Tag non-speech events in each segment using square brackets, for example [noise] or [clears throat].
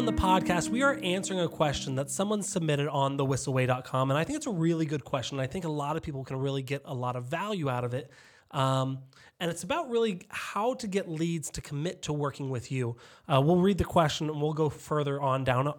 on the podcast, we are answering a question that someone submitted on thewhisselway.com. And I think it's a really good question. I think a lot of people can really get a lot of value out of it. Um, and it's about really how to get leads to commit to working with you. Uh, we'll read the question and we'll go further on down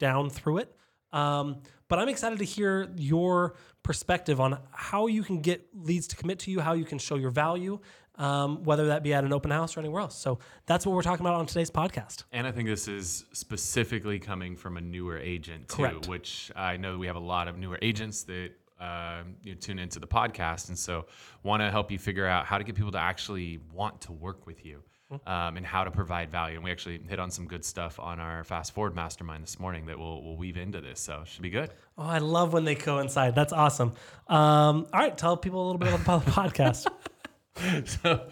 down through it. Um, but I'm excited to hear your perspective on how you can get leads to commit to you, how you can show your value, um, whether that be at an open house or anywhere else. So that's what we're talking about on today's podcast. And I think this is specifically coming from a newer agent too, Correct. which I know we have a lot of newer agents that uh, you know, tune into the podcast, and so want to help you figure out how to get people to actually want to work with you. Um, and how to provide value, and we actually hit on some good stuff on our fast forward mastermind this morning that will will weave into this, so it should be good. Oh, I love when they coincide. That's awesome. Um, all right, tell people a little bit about the [laughs] podcast. [laughs] So,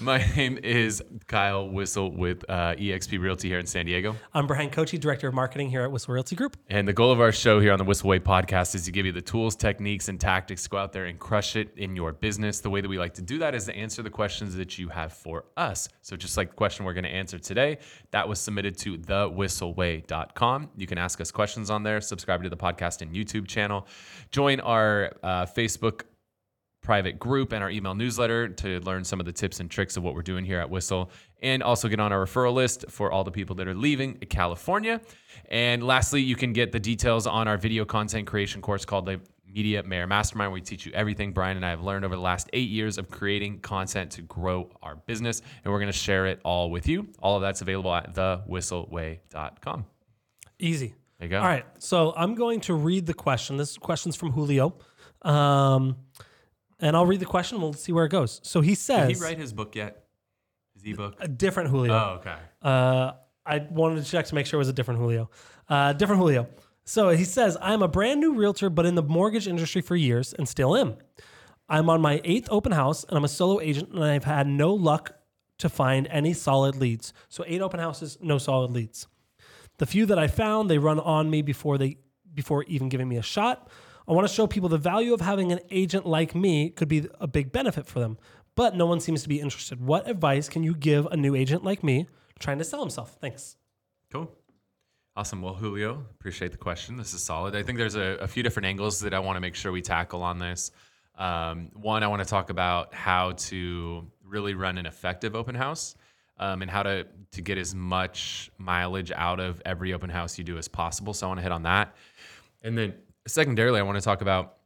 my name is Kyle Whissel with uh, EXP Realty here in San Diego. I'm Bryan Koci, Director of Marketing here at Whissel Realty Group. And the goal of our show here on the Whissel Way podcast is to give you the tools, techniques, and tactics to go out there and crush it in your business. The way that we like to do that is to answer the questions that you have for us. So, just like the question we're going to answer today, that was submitted to thewhisselway.com. You can ask us questions on there, subscribe to the podcast and YouTube channel, join our uh, Facebook private group and our email newsletter to learn some of the tips and tricks of what we're doing here at Whissel, and also get on our referral list for all the people that are leaving California. And lastly, you can get the details on our video content creation course called the Media Mayor Mastermind, where we teach you everything Bryan and I have learned over the last eight years of creating content to grow our business. And we're going to share it all with you. All of that's available at thewhisselway.com. Easy. There you go. All right, so I'm going to read the question. This question's from Julio. Um, and I'll read the question. We'll see where it goes. So he says, Did he write his book yet? His ebook? a different Julio. Oh, okay. Uh, I wanted to check to make sure it was a different Julio. Uh, different Julio. So he says, I'm a brand new realtor, but in the mortgage industry for years and still am. I'm on my eighth open house and I'm a solo agent and I've had no luck to find any solid leads. So eight open houses, no solid leads. The few that I found, they run on me before they before even giving me a shot. I want to show people the value of having an agent like me could be a big benefit for them, but no one seems to be interested. What advice can you give a new agent like me trying to sell himself? Thanks. Cool. Awesome. Well, Julio, appreciate the question. This is solid. I think there's a, a few different angles that I want to make sure we tackle on this. Um, one, I want to talk about how to really run an effective open house um, and how to, to get as much mileage out of every open house you do as possible. So I want to hit on that. And then, secondarily, I want to talk about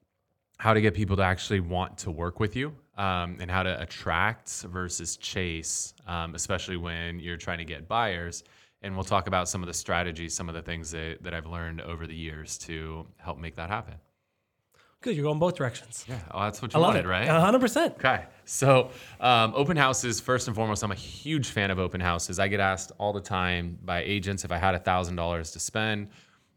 how to get people to actually want to work with you um, and how to attract versus chase, um, especially when you're trying to get buyers. And we'll talk about some of the strategies, some of the things that, that I've learned over the years to help make that happen. Good, you're going both directions. Yeah, well, that's what I you love wanted, it. right? 100%. Okay. So, um, open houses, first and foremost, I'm a huge fan of open houses. I get asked all the time by agents if I had $1,000 to spend,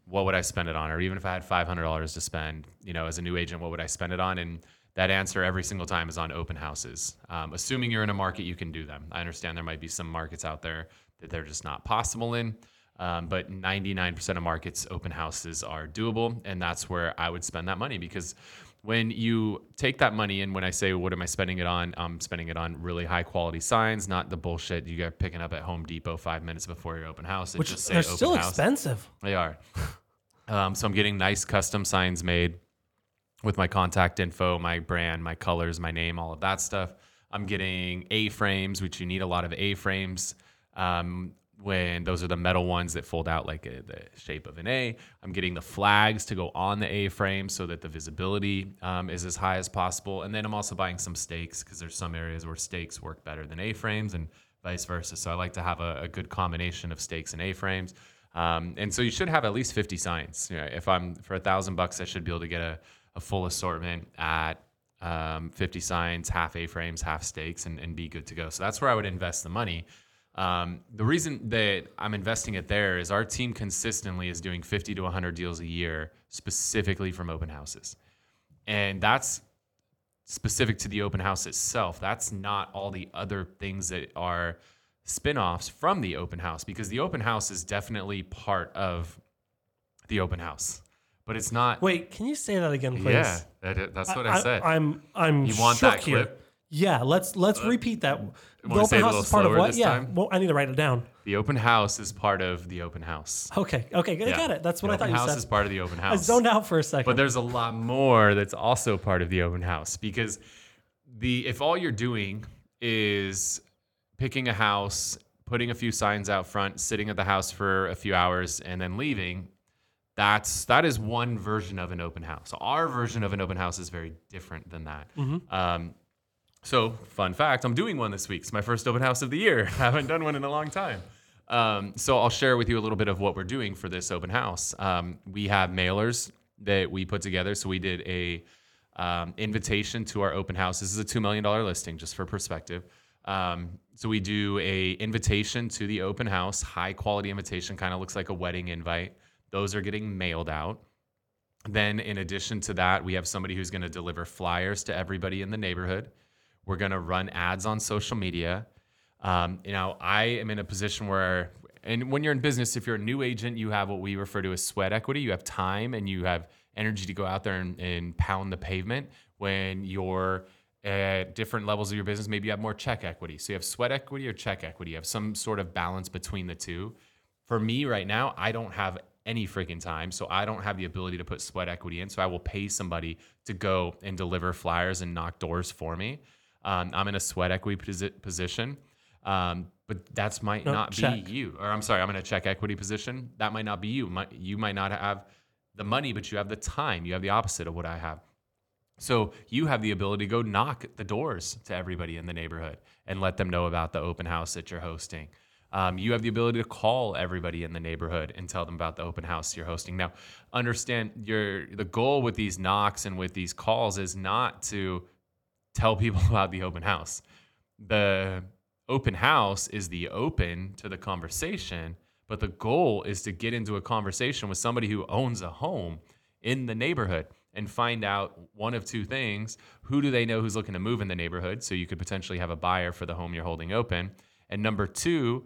what would I spend it on? Or even if I had $500 to spend, you know, as a new agent, what would I spend it on? And that answer every single time is on open houses. Um, assuming you're in a market, you can do them. I understand there might be some markets out there that they're just not possible in. Um, but 99% of markets, open houses are doable. And that's where I would spend that money because when you take that money and when I say, what am I spending it on? I'm spending it on really high quality signs, not the bullshit you get picking up at Home Depot five minutes before your open house. Which just say they're still house. expensive. They are. Um, so I'm getting nice custom signs made with my contact info, my brand, my colors, my name, all of that stuff. I'm getting A frames, which you need a lot of A frames. Um, when those are the metal ones that fold out like a, the shape of an A. I'm getting the flags to go on the A frame so that the visibility um, is as high as possible. And then I'm also buying some stakes because there's some areas where stakes work better than A frames and vice versa. So I like to have a, a good combination of stakes and A frames. Um, and so you should have at least 50 signs. You know, if I'm for a thousand bucks, I should be able to get a, a full assortment at um, 50 signs, half A frames, half stakes, and, and be good to go. So that's where I would invest the money. Um, the reason that I'm investing it there is our team consistently is doing 50 to 100 deals a year, specifically from open houses. And that's specific to the open house itself. That's not all the other things that are spin-offs from the open house because the open house is definitely part of the open house. But it's not Wait, can you say that again, please? Yeah, that, that's what I, said. I'm I'm You want that here. Yeah, let's let's repeat that. The wanna say open it a house little is part of slower what? this Yeah. time? Well, I need to write it down. The open house is part of the open house. Okay, okay, I Yeah. got it. That's what the I thought open you house said. is part of the open I house. zoned out for a second. But there's a lot more that's also part of the open house because the if all you're doing is picking a house, putting a few signs out front, sitting at the house for a few hours and then leaving, that's that is one version of an open house. Our version of an open house is very different than that. Um, so, fun fact, I'm doing one this week. It's my first open house of the year. I [laughs] haven't done one in a long time. Um, so, I'll share with you a little bit of what we're doing for this open house. Um, we have mailers that we put together. So, we did a um, invitation to our open house. This is a $2 million listing, just for perspective. Um, so, we do a invitation to the open house, high quality invitation, kind of looks like a wedding invite. Those are getting mailed out. Then, in addition to that, we have somebody who's going to deliver flyers to everybody in the neighborhood. We're going to run ads on social media. Um, you know, I am in a position where, and when you're in business, if you're a new agent, you have what we refer to as sweat equity. You have time and you have energy to go out there and, and pound the pavement. When you're at different levels of your business, maybe you have more check equity. So you have sweat equity or check equity. You have some sort of balance between the two. For me right now, I don't have any freaking time. So I don't have the ability to put sweat equity in. So I will pay somebody to go and deliver flyers and knock doors for me. Um, I'm in a sweat equity posi- position. Um, but that's might No, not check. be you. Or I'm sorry, I'm in a check equity position. That might not be you. Might, you might not have the money, but you have the time. You have the opposite of what I have. So you have the ability to go knock the doors to everybody in the neighborhood and let them know about the open house that you're hosting. Um, you have the ability to call everybody in the neighborhood and tell them about the open house you're hosting. Now, understand your the goal with these knocks and with these calls is not to tell people [laughs] about the open house. The open house is the open to the conversation, but the goal is to get into a conversation with somebody who owns a home in the neighborhood and find out one of two things. Who do they know who's looking to move in the neighborhood? So you could potentially have a buyer for the home you're holding open. And number two,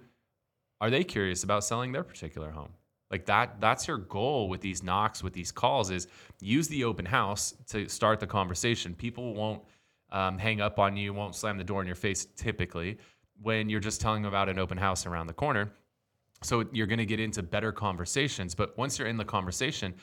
are they curious about selling their particular home? Like that, that's your goal with these knocks, with these calls is use the open house to start the conversation. People won't um, hang up on you, won't slam the door in your face typically when you're just telling them about an open house around the corner. So you're going to get into better conversations. But once you're in the conversation,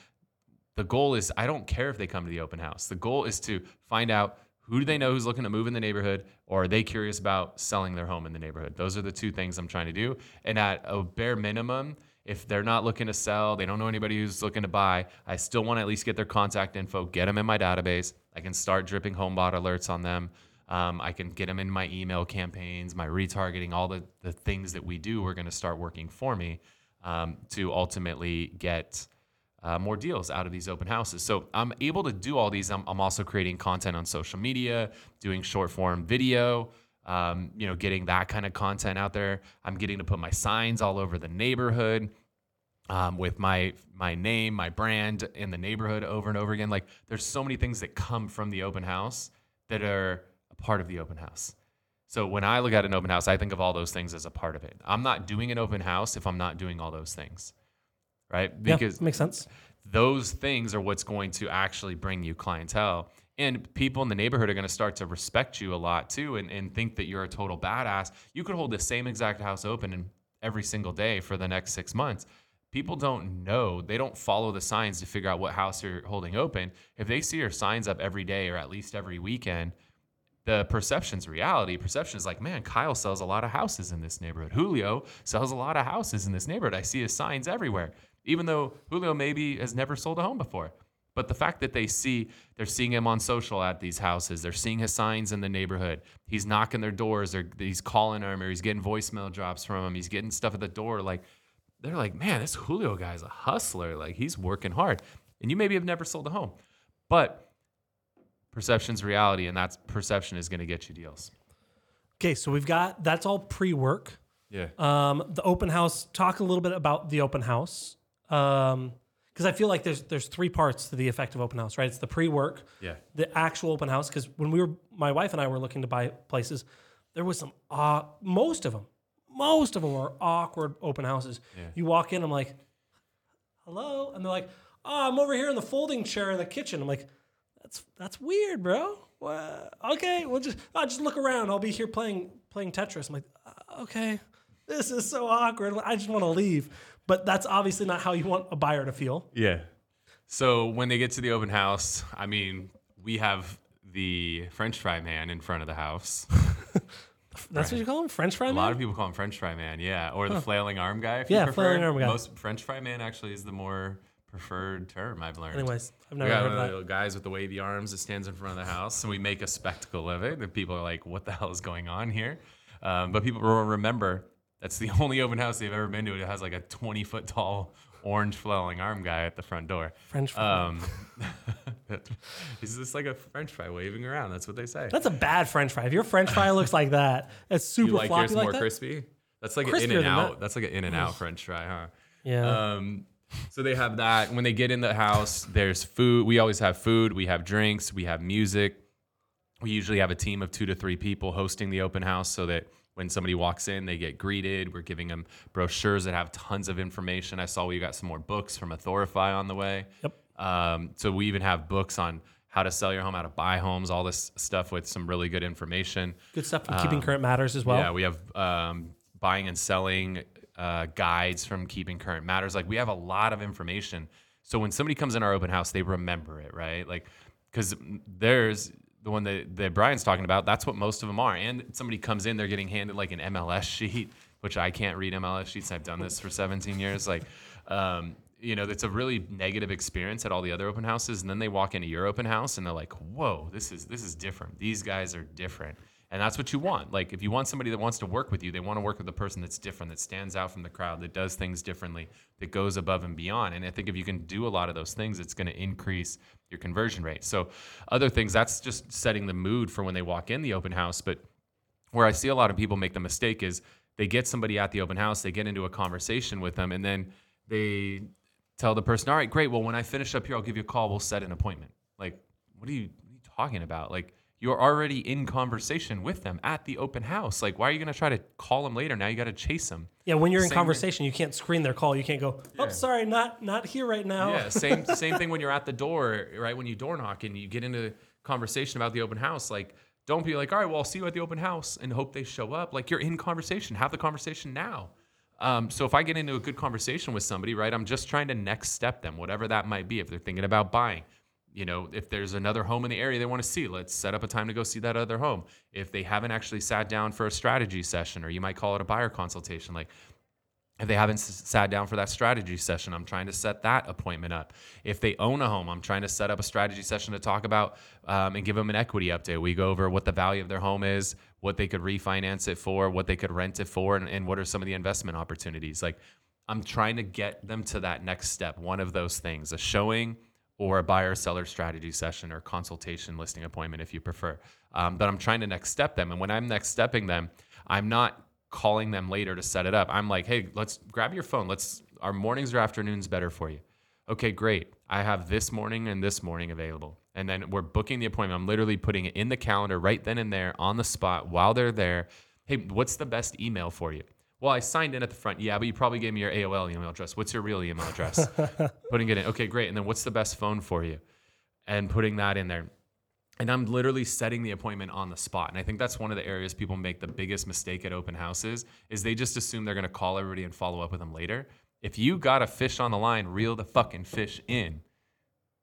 the goal is I don't care if they come to the open house. The goal is to find out who do they know who's looking to move in the neighborhood or are they curious about selling their home in the neighborhood. Those are the two things I'm trying to do. And at a bare minimum, if they're not looking to sell, they don't know anybody who's looking to buy, I still want to at least get their contact info, get them in my database. I can start dripping HomeBot alerts on them. Um, I can get them in my email campaigns, my retargeting, all the, the things that we do are going to start working for me um, to ultimately get uh, more deals out of these open houses. So I'm able to do all these. I'm, I'm also creating content on social media, doing short form video, um, you know, getting that kind of content out there. I'm getting to put my signs all over the neighborhood um, with my my name, my brand in the neighborhood over and over again. Like there's so many things that come from the open house that are a part of the open house. So when I look at an open house, I think of all those things as a part of it. I'm not doing an open house if I'm not doing all those things, right? yeah, Because makes sense. those things are what's going to actually bring you clientele. And people in the neighborhood are going to start to respect you a lot too and, and think that you're a total badass. You could hold the same exact house open and every single day for the next six months. People don't know, they don't follow the signs to figure out what house you're holding open. If they see your signs up every day or at least every weekend, the perception's reality. Perception is like, man, Kyle sells a lot of houses in this neighborhood. Julio sells a lot of houses in this neighborhood. I see his signs everywhere, even though Julio maybe has never sold a home before. But the fact that they see, they're seeing him on social at these houses, they're seeing his signs in the neighborhood. He's knocking their doors, they're, he's calling them, or he's getting voicemail drops from them. He's getting stuff at the door. Like, they're like, man, this Julio guy's a hustler. Like, he's working hard. And you maybe have never sold a home, but perception's reality, and that perception is going to get you deals. Okay, so we've got that's all pre-work. Yeah. Um, the open house. Talk a little bit about the open house, because I feel like there's there's three parts to the effective open house, right? It's the pre-work, Yeah. the actual open house. Because when we were, my wife and I were looking to buy places, there was some, uh, most of them, most of them are awkward open houses. You walk in, I'm like, hello, and they're like, oh, I'm over here in the folding chair in the kitchen. I'm like, that's that's weird, bro. Well, okay, we'll just I'll just look around. I'll be here playing playing Tetris. I'm like, uh, okay. this is so awkward. I just want to leave. But that's obviously not how you want a buyer to feel. Yeah. So when they get to the open house, I mean, we have the French fry man in front of the house. [laughs] That's what you call him, French fry Man? A man. lot of people call him French fry man, yeah, or the flailing arm guy. If you Yeah, prefer. flailing arm guy. Most French fry man actually is the more preferred term I've learned. Anyways, I've We got heard one of the guys with the wavy arms that stands in front of the house, and we make a spectacle of it. And people are like, "What the hell is going on here?" Um, but people will remember that's the [laughs] only open house they've ever been to. It has like a 20 foot tall orange flailing arm guy at the front door. French fry. Um, [laughs] [laughs] he's just like a French fry waving around. That's what they say. That's a bad French fry. If your French fry looks like that, it's super you like floppy yours like more that. crispy? That's like an in and out. that. That's like an in and out French fry, huh? Yeah. Um, so they have that. When they get in the house, there's food. We always have food. We have drinks. We have music. We usually have a team of two to three people hosting the open house so that when somebody walks in, they get greeted. We're giving them brochures that have tons of information. I saw we got some more books from Authorify on the way. Yep. Um, so we even have books on how to sell your home, how to buy homes, all this stuff with some really good information. Good stuff from Keeping Current Matters as well. um, Yeah, we have um, buying and selling uh, guides from Keeping Current Matters. Like we have a lot of information. So when somebody comes in our open house, they remember it, right? Like because there's the one that, that Bryan's talking about. That's what most of them are. And somebody comes in, they're getting handed like an MLS sheet, which I can't read MLS sheets. I've done this for 17 years. Like, um, you know, it's a really negative experience at all the other open houses. And then they walk into your open house and they're like, whoa, this is this is different. These guys are different. And that's what you want. Like if you want somebody that wants to work with you, they want to work with a person that's different, that stands out from the crowd, that does things differently, that goes above and beyond. And I think if you can do a lot of those things, it's going to increase your conversion rate. So other things, that's just setting the mood for when they walk in the open house. But where I see a lot of people make the mistake is they get somebody at the open house, they get into a conversation with them, and then they tell the person, "All right, great. Well, when I finish up here, I'll give you a call. We'll set an appointment." Like, what are you, what are you talking about? Like, you're already in conversation with them at the open house. Like, why are you going to try to call them later? Now you got to chase them. Yeah, when you're in Same- conversation, you can't screen their call. You can't go, "Oh, sorry, not not here right now." Yeah, [laughs] same same thing when you're at the door, right? When you door knock and you get into conversation about the open house, like don't be like, all right, well, I'll see you at the open house and hope they show up. Like you're in conversation. Have the conversation now. Um, so if I get into a good conversation with somebody, right, I'm just trying to next step them, whatever that might be. If they're thinking about buying, you know, if there's another home in the area they want to see, let's set up a time to go see that other home. If they haven't actually sat down for a strategy session, or you might call it a buyer consultation, like if they haven't s- sat down for that strategy session, I'm trying to set that appointment up. If they own a home, I'm trying to set up a strategy session to talk about um, and give them an equity update. We go over what the value of their home is, what they could refinance it for, what they could rent it for, and, and what are some of the investment opportunities. Like, I'm trying to get them to that next step, one of those things, a showing or a buyer seller strategy session or consultation listing appointment if you prefer. Um, but I'm trying to next step them. And when I'm next stepping them, I'm not calling them later to set it up. I'm like, hey, let's grab your phone. Let's our mornings or afternoons better for you. Okay, great. I have this morning and this morning available. And then we're booking the appointment. I'm literally putting it in the calendar right then and there on the spot while they're there. Hey, what's the best email for you? Well, I signed in at the front. Yeah, but you probably gave me your AOL email address. What's your real email address? [laughs] putting it in. Okay, great. And then what's the best phone for you? And putting that in there. And I'm literally setting the appointment on the spot. And I think that's one of the areas people make the biggest mistake at open houses is they just assume they're going to call everybody and follow up with them later. If you got a fish on the line, reel the fucking fish in.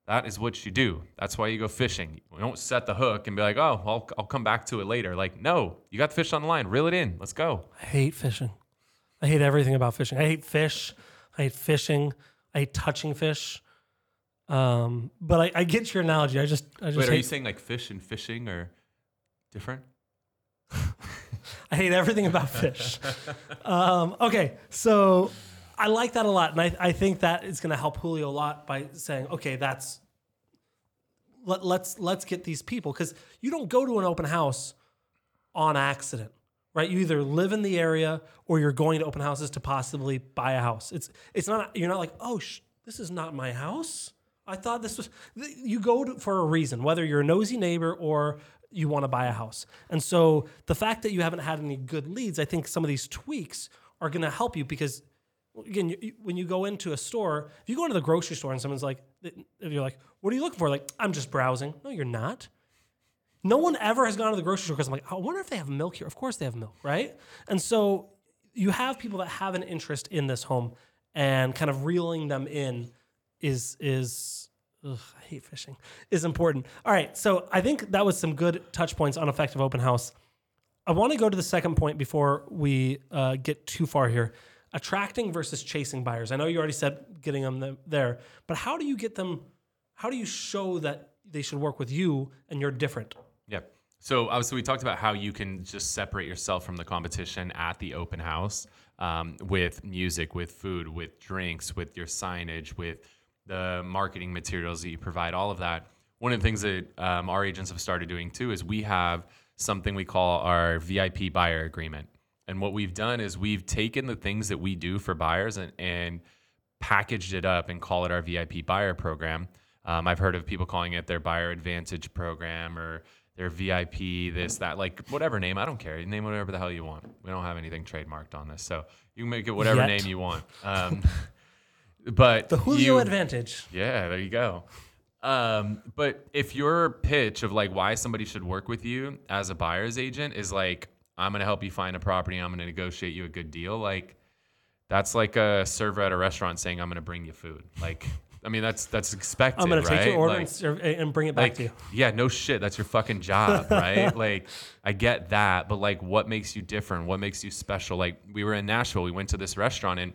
That is what you do. That's why you go fishing. You don't set the hook and be like, oh, I'll, I'll come back to it later. Like, no, you got the fish on the line. Reel it in. Let's go. I hate fishing. I hate everything about fishing. I hate fish. I hate fishing. I hate touching fish. Um, but I, I get your analogy. I just, I just Wait, are you saying like fish and fishing are different? [laughs] I hate everything about fish. [laughs] um, okay, so I like that a lot, and I, I think that is going to help Julio a lot by saying, okay, that's let, let's let's get these people because you don't go to an open house on accident, right? You either live in the area or you're going to open houses to possibly buy a house. It's it's not you're not like, oh, sh- this is not my house. I thought this was. You go to, for a reason, whether you're a nosy neighbor or you want to buy a house. And so the fact that you haven't had any good leads, I think some of these tweaks are going to help you because again, you, when you go into a store, if you go into the grocery store and someone's like, if you're like, what are you looking for? Like, I'm just browsing. No, you're not. No one ever has gone to the grocery store because I'm like, I wonder if they have milk here. Of course they have milk, right? And so you have people that have an interest in this home and kind of reeling them in is is ugh, I hate fishing is important. All right, so I think that was some good touch points on effective open house. I want to go to the second point before we uh, get too far here. Attracting versus chasing buyers. I know you already said getting them there, but how do you get them? How do you show that they should work with you and you're different? Yeah. So obviously we talked about how you can just separate yourself from the competition at the open house um, with music, with food, with drinks, with your signage, with the marketing materials that you provide, all of that. One of the things that um, our agents have started doing too is we have something we call our VIP buyer agreement. And what we've done is we've taken the things that we do for buyers and, and packaged it up and call it our VIP buyer program. Um, I've heard of people calling it their buyer advantage program or their VIP, this, that, like whatever name. I don't care. You name whatever the hell you want. We don't have anything trademarked on this. So you can make it whatever Yet. name you want. [laughs] Um, but The Julio you- advantage. yeah, there you go. Um, but if your pitch of like why somebody should work with you as a buyer's agent is like, I'm gonna help you find a property, I'm gonna negotiate you a good deal, like that's like a server at a restaurant saying, I'm gonna bring you food. Like, [laughs] I mean, that's that's expected. I'm going to take your order Like- and, serve, eh, and bring it back like, to you. yeah, no shit. That's your fucking job, [laughs] right? like, I get that, but like, what makes you different? What makes you special? Like, we were in Nashville. We went to this restaurant, and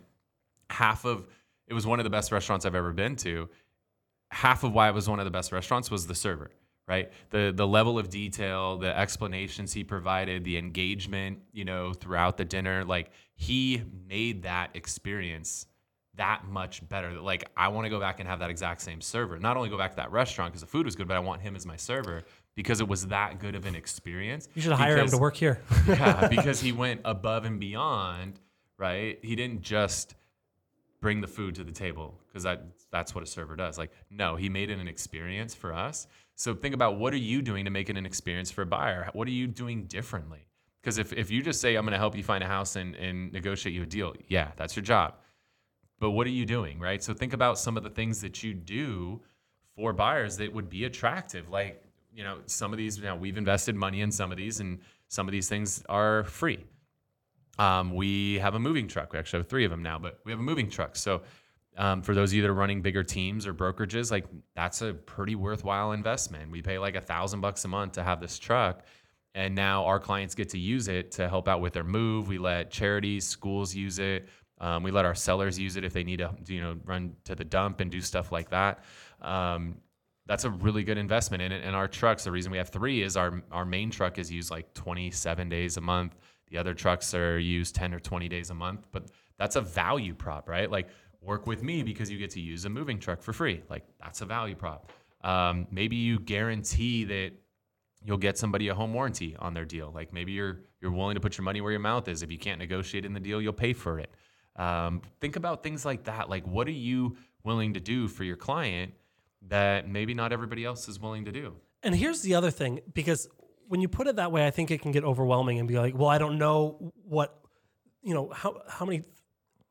half of it was one of the best restaurants I've ever been to. Half of why it was one of the best restaurants was the server, right? The the level of detail, the explanations he provided, the engagement, you know, throughout the dinner. Like, he made that experience that much better. That like I want to go back and have that exact same server. Not only go back to that restaurant because the food was good, but I want him as my server because it was that good of an experience. You should hire him to work here. [laughs] yeah, [laughs] because he went above and beyond, right? He didn't just bring the food to the table because that that's what a server does. Like, no, he made it an experience for us. So think about what are you doing to make it an experience for a buyer? What are you doing differently? Because if, if you just say, I'm going to help you find a house and, and negotiate you a deal, yeah, that's your job. But what are you doing, right? So think about some of the things that you do for buyers that would be attractive. Like, you know, some of these, you know, we've invested money in some of these, and some of these things are free. Um, we have a moving truck. We actually have three of them now, but we have a moving truck. So um, for those of you that are running bigger teams or brokerages, like that's a pretty worthwhile investment. We pay like a thousand bucks a month to have this truck. And now our clients get to use it to help out with their move. We let charities, schools use it. Um, we let our sellers use it if they need to, you know, run to the dump and do stuff like that. Um, that's a really good investment in it. And our trucks, the reason we have three is our our main truck is used like 27 days a month. The other trucks are used 10 or 20 days a month. But that's a value prop, right? Like work with me because you get to use a moving truck for free. Like that's a value prop. Um, maybe you guarantee that you'll get somebody a home warranty on their deal. Like maybe you're you're willing to put your money where your mouth is. If you can't negotiate in the deal, you'll pay for it. Um, think about things like that. Like what are you willing to do for your client that maybe not everybody else is willing to do? And here's the other thing, because when you put it that way, I think it can get overwhelming and be like, well, I don't know what, you know, how how many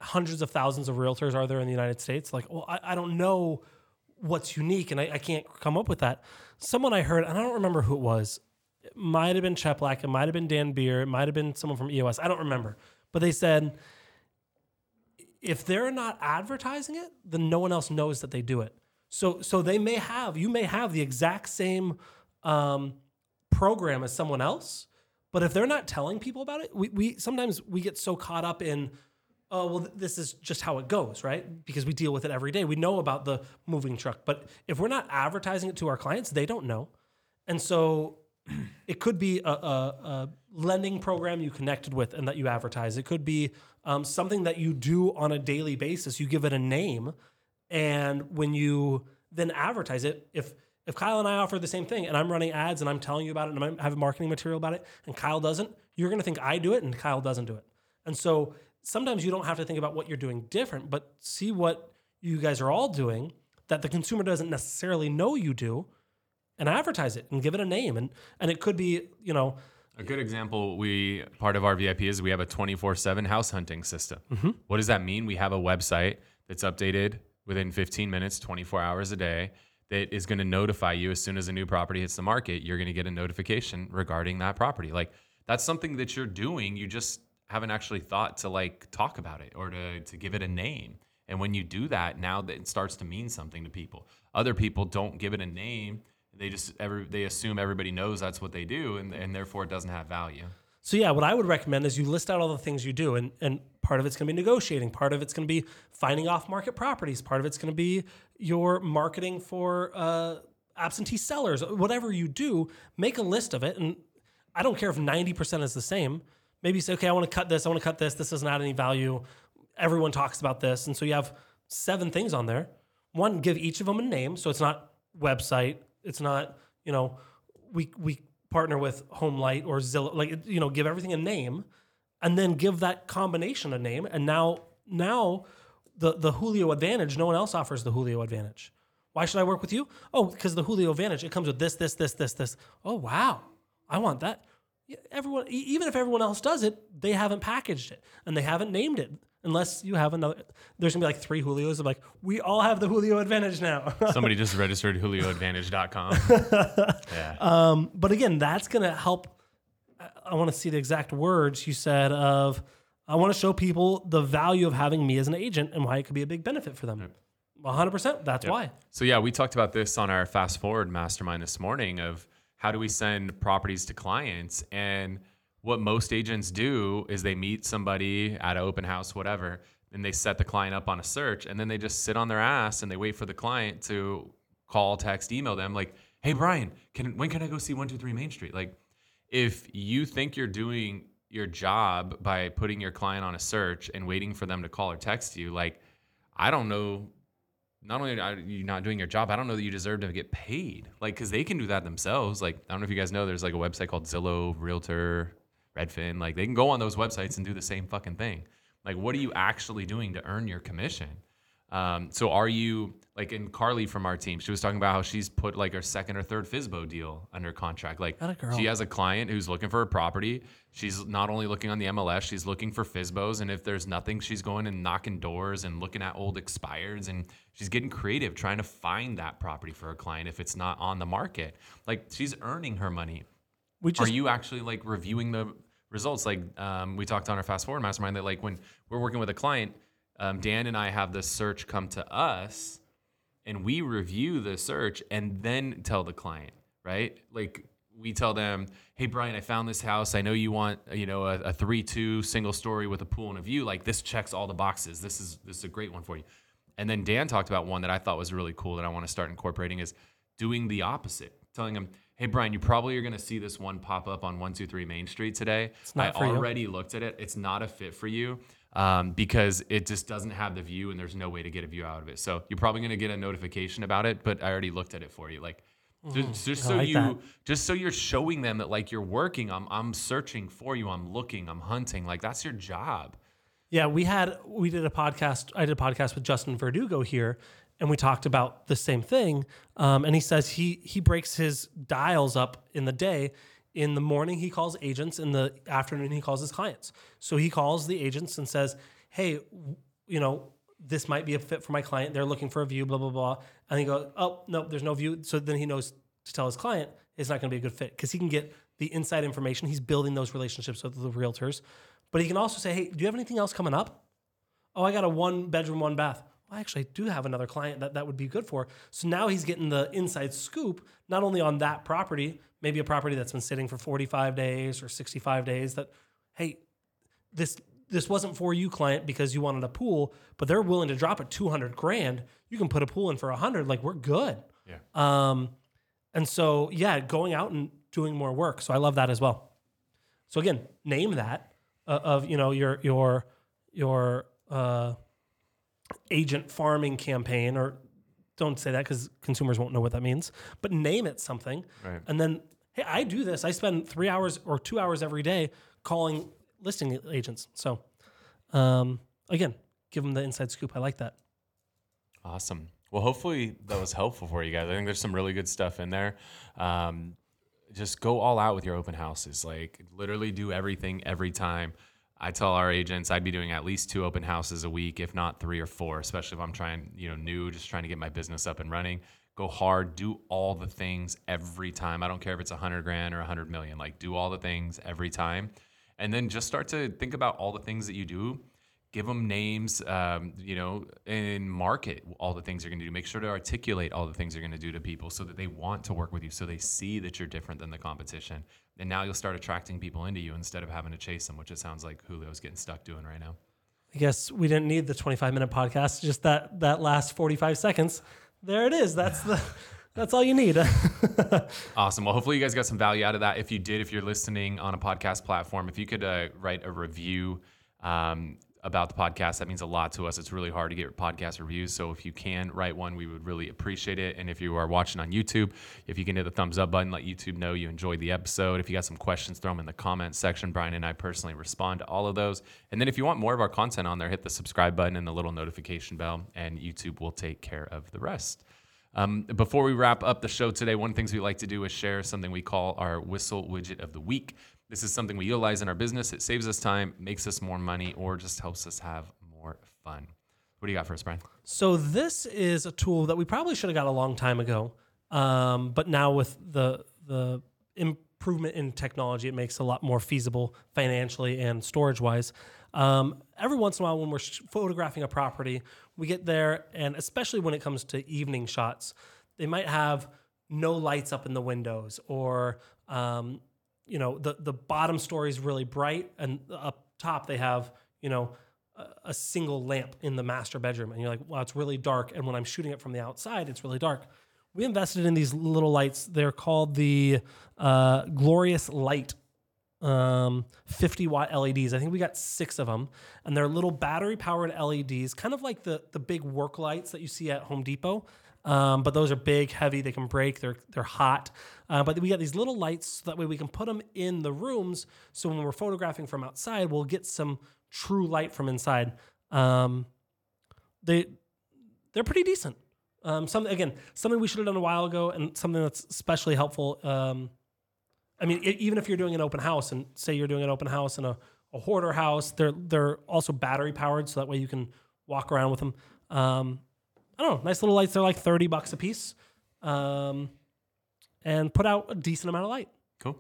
hundreds of thousands of realtors are there in the United States? Like, well, I, I don't know what's unique, and I, I can't come up with that. Someone I heard, and I don't remember who it was. It might have been Chet Black, it might have been Dan Beer, it might have been someone from EOS. I don't remember, but they said if they're not advertising it, then no one else knows that they do it. So so they may have you may have the exact same um, program as someone else, but if they're not telling people about it, we, we sometimes we get so caught up in oh well this is just how it goes right because we deal with it every day we know about the moving truck but if we're not advertising it to our clients they don't know and so [clears throat] it could be a, a, a lending program you connected with and that you advertise. It could be um, something that you do on a daily basis. You give it a name, and when you then advertise it, if if Kyle and I offer the same thing, and I'm running ads and I'm telling you about it, and I have marketing material about it, and Kyle doesn't, you're going to think I do it and Kyle doesn't do it. And so sometimes you don't have to think about what you're doing different, but see what you guys are all doing that the consumer doesn't necessarily know you do and advertise it and give it a name and and it could be you know A good example, we part of our VIP is we have a 24/7 house hunting system. Mm-hmm. What does that mean? We have a website that's updated within 15 minutes, 24 hours a day that is going to notify you as soon as a new property hits the market, you're going to get a notification regarding that property. Like that's something that you're doing, you just haven't actually thought to like talk about it or to to give it a name. And when you do that, now that it starts to mean something to people. Other people don't give it a name. They just every they assume everybody knows that's what they do, and, and therefore it doesn't have value. So yeah, what I would recommend is you list out all the things you do, and and part of it's going to be negotiating, part of it's going to be finding off market properties, part of it's going to be your marketing for uh, absentee sellers, whatever you do. Make a list of it, and I don't care if ninety percent is the same. Maybe say, okay, I want to cut this, I want to cut this. This doesn't add any value. Everyone talks about this, and so you have seven things on there. One, give each of them a name, so it's not website, it's not you know we we partner with Homelight or Zillow, like you know, give everything a name, and then give that combination a name. And now, now, the the Julio Advantage, no one else offers the Julio Advantage. Why should I work with you? Oh, because the Julio Advantage, it comes with this, this, this, this, this. Oh wow, I want that. Everyone, even if everyone else does it, they haven't packaged it and they haven't named it unless you have another. There's gonna be like three Julios. of like, we all have the Julio Advantage now. [laughs] Somebody just registered julioadvantage.com. [laughs] yeah. Um, but again, that's gonna help. I want to see the exact words you said of. I want to show people the value of having me as an agent and why it could be a big benefit for them. 100%. That's yep. why. So, yeah, we talked about this on our fast forward mastermind this morning of how do we send properties to clients. And what most agents do is they meet somebody at an open house, whatever, and they set the client up on a search, and then they just sit on their ass and they wait for the client to call, text, email them like, "Hey Brian, can when can I go see 123 Main Street?" Like if you think you're doing your job by putting your client on a search and waiting for them to call or text you, like I don't know not only are you not doing your job, I don't know that you deserve to get paid. Like, because they can do that themselves. Like, I don't know if you guys know, there's like a website called Zillow Realtor, Redfin, like they can go on those websites and do the same fucking thing. Like, what are you actually doing to earn your commission? Um, so are you like in Carly from our team? She was talking about how she's put like her second or third FSBO deal under contract. Like she has a client who's looking for a property. She's not only looking on the MLS, she's looking for FSBOs. And if there's nothing, she's going and knocking doors and looking at old expireds and she's getting creative trying to find that property for her client if it's not on the market. Like she's earning her money. Just, Are you actually like reviewing the results? Like um, we talked on our fast forward mastermind that like when we're working with a client, um, Dan and I have the search come to us, and we review the search and then tell the client, right? Like we tell them, "Hey Brian, I found this house. I know you want, you know, a, a three-two single story with a pool and a view. Like this checks all the boxes. This is this is a great one for you." And then Dan talked about one that I thought was really cool that I want to start incorporating is doing the opposite, telling them, hey brian you probably are going to see this one pop up on 123 main street today. It's not i already you. looked at it. It's not a fit for you um, because it just doesn't have the view and there's no way to get a view out of it. So you're probably going to get a notification about it but i already looked at it for you. Like just, mm, just so like you that. just so you're showing them that like you're working I'm, I'm searching for you i'm looking i'm hunting like that's your job. Yeah we had we did a podcast i did a podcast with justin verdugo here and we talked about the same thing. Um, and he says he he breaks his dials up in the day. In the morning, he calls agents. In the afternoon, he calls his clients. So he calls the agents and says, "Hey, you know, this might be a fit for my client. They're looking for a view, blah blah blah." And he goes, "Oh no, there's no view." So then he knows to tell his client it's not going to be a good fit because he can get the inside information. He's building those relationships with the realtors, but he can also say, "Hey, do you have anything else coming up?" Oh, I got a one bedroom, one bath. I actually do have another client that that would be good for. So now he's getting the inside scoop, not only on that property, maybe a property that's been sitting for 45 days or 65 days that, hey, this this wasn't for you client because you wanted a pool, but they're willing to drop it 200 grand. You can put a pool in for 100, like we're good. Yeah. Um, and so, yeah, going out and doing more work. So I love that as well. So again, name that uh, of, you know, your, your, your, uh, agent farming campaign or don't say that because consumers won't know what that means but name it something. Right. and then hey i do this. I spend three hours or two hours every day calling listing agents. So um, again give them the inside scoop. I like that. Awesome. Well hopefully that was helpful for you guys. I think there's some really good stuff in there. Um, just go all out with your open houses. Like literally do everything every time I tell our agents I'd be doing at least two open houses a week, if not three or four, especially if I'm trying, you know, new, just trying to get my business up and running. Go hard, do all the things every time. I don't care if it's a hundred grand or a hundred million. Like do all the things every time. and then just start to think about all the things that you do give them names, um, you know, and market all the things you're going to do. Make sure to articulate all the things you're going to do to people so that they want to work with you, so they see that you're different than the competition. And now you'll start attracting people into you instead of having to chase them, which it sounds like Julio's getting stuck doing right now. I guess we didn't need the 25 minute podcast, just that that last 45 seconds. There it is. That's the [laughs] that's all you need. [laughs] awesome. Well, hopefully you guys got some value out of that. If you did, if you're listening on a podcast platform, if you could uh, write a review um, about the podcast. That means a lot to us. It's really hard to get podcast reviews. So if you can write one, we would really appreciate it. And if you are watching on YouTube, if you can hit the thumbs up button, let YouTube know you enjoyed the episode. If you got some questions, throw them in the comments section. Bryan and I personally respond to all of those. And then if you want more of our content on there, hit the subscribe button and the little notification bell, and YouTube will take care of the rest. Um, before we wrap up the show today, one of the things we like to do is share something we call our Whissel widget of the week. This is something we utilize in our business. It saves us time, makes us more money, or just helps us have more fun. What do you got for us, Bryan? So this is a tool that we probably should have got a long time ago, um, but now with the the improvement in technology, it makes a lot more feasible financially and storage wise. Um, every once in a while, when we're photographing a property, we get there, and especially when it comes to evening shots, they might have no lights up in the windows or um, you know the the bottom story is really bright and up top they have you know a, a, single lamp in the master bedroom and you're like wow it's really dark and when i'm shooting it from the outside it's really dark we invested in these little lights they're called the uh, glorious light um, 50 watt LEDs. I think we got six of them, and they're little battery powered LEDs, kind of like the the big work lights that you see at Home Depot. Um, but those are big, heavy. They can break. They're they're hot. Uh, but we got these little lights so that way we can put them in the rooms. So when we're photographing from outside, we'll get some true light from inside. Um, they they're pretty decent. Um, some again something we should have done a while ago, and something that's especially helpful. Um, I mean, it, even if you're doing an open house, and say you're doing an open house in a, a hoarder house, they're they're also battery powered, so that way you can walk around with them. Um, I don't know, nice little lights. They're like 30 bucks a piece. Um, and put out a decent amount of light. Cool.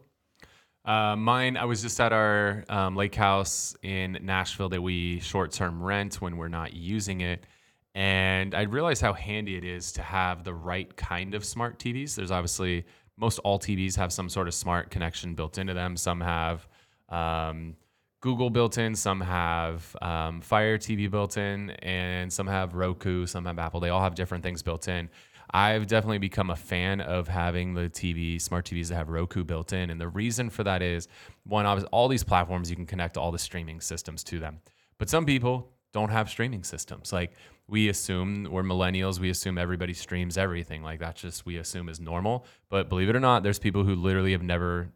Uh, mine, I was just at our um, lake house in Nashville that we short term rent when we're not using it. And I realized how handy it is to have the right kind of smart TVs. There's obviously most all TVs have some sort of smart connection built into them. Some have um, Google built in, some have um, Fire TV built in, and some have Roku, some have Apple. They all have different things built in. I've definitely become a fan of having the TV, smart TVs that have Roku built in. And the reason for that is one, all these platforms, you can connect all the streaming systems to them. But some people don't have streaming systems. Like we assume we're millennials, we assume everybody streams everything. Like that's just, we assume is normal. But believe it or not, there's people who literally have never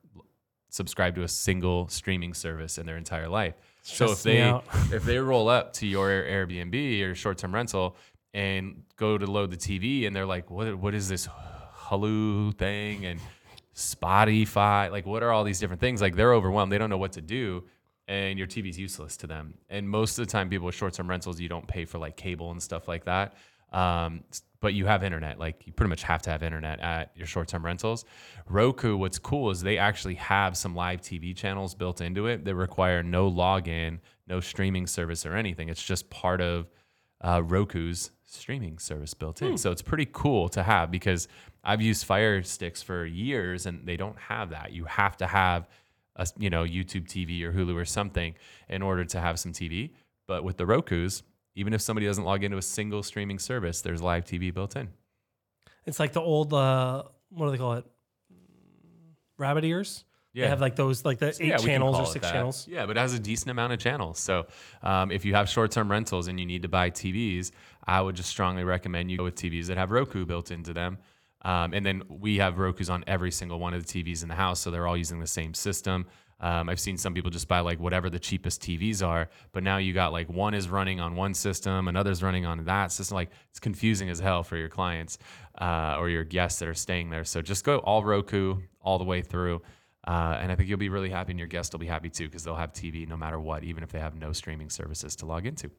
subscribe to a single streaming service in their entire life. so if they [laughs] if they roll up to your Airbnb or short term rental and go to load the TV and they're like, what what is this Hulu thing and Spotify? Like what are all these different things? Like they're overwhelmed. They don't know what to do. And your TV's useless to them. And most of the time, people with short term rentals, you don't pay for like cable and stuff like that. Um, but you have internet. Like you pretty much have to have internet at your short term rentals. Roku, what's cool is they actually have some live TV channels built into it that require no login, no streaming service or anything. It's just part of uh, Roku's streaming service built in. Hmm. So it's pretty cool to have because I've used Fire Sticks for years and they don't have that. You have to have a you know YouTube TV or Hulu or something in order to have some TV. But with the Roku's, even if somebody doesn't log into a single streaming service, there's live TV built in. It's like the old uh, what do they call it? Rabbit ears. Yeah. They have like those like the eight yeah, channels or six channels. Yeah, but it has a decent amount of channels. So um, if you have short term rentals and you need to buy TVs, I would just strongly recommend you go with TVs that have Roku built into them. Um, and then we have Roku's on every single one of the TVs in the house, so they're all using the same system. Um, I've seen some people just buy like whatever the cheapest TVs are, but now you got like one is running on one system, another's running on that system. Like it's confusing as hell for your clients uh, or your guests that are staying there. So just go all Roku all the way through. Uh, and I think you'll be really happy, and your guests will be happy too because they'll have TV no matter what, even if they have no streaming services to log into.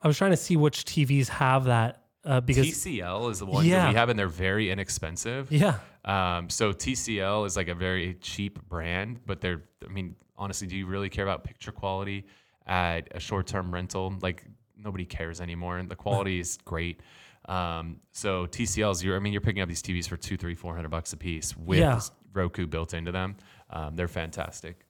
I was trying to see which TVs have that uh, because TCL is the one Yeah. that we have, and they're very inexpensive. yeah, Um, so TCL is like a very cheap brand, but they're, I mean, honestly, do you really care about picture quality at a short term rental? Like nobody cares anymore. And the [laughs] quality is great. Um, so TCLs, you're, I mean, you're picking up these TVs for two, three, four hundred bucks a piece with Yeah. Roku built into them. Um, they're fantastic.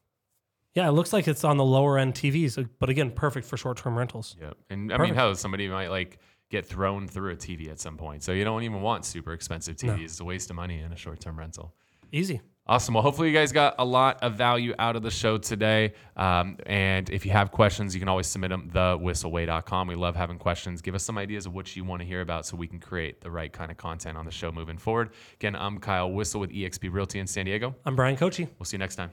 yeah, it looks like it's on the lower end TVs, but again, perfect for short term rentals. Yeah, And I Perfect. mean, hell, somebody might like get thrown through a TV at some point. So you don't even want super expensive TVs. It's a waste of money in a short term rental. Easy. Awesome. Well, hopefully you guys got a lot of value out of the show today. Um, and if you have questions, you can always submit them thewhisselway.com. We love having questions. Give us some ideas of what you want to hear about so we can create the right kind of content on the show moving forward. Again, I'm Kyle Whissel with eXp Realty in San Diego. I'm Bryan Koci. We'll see you next time.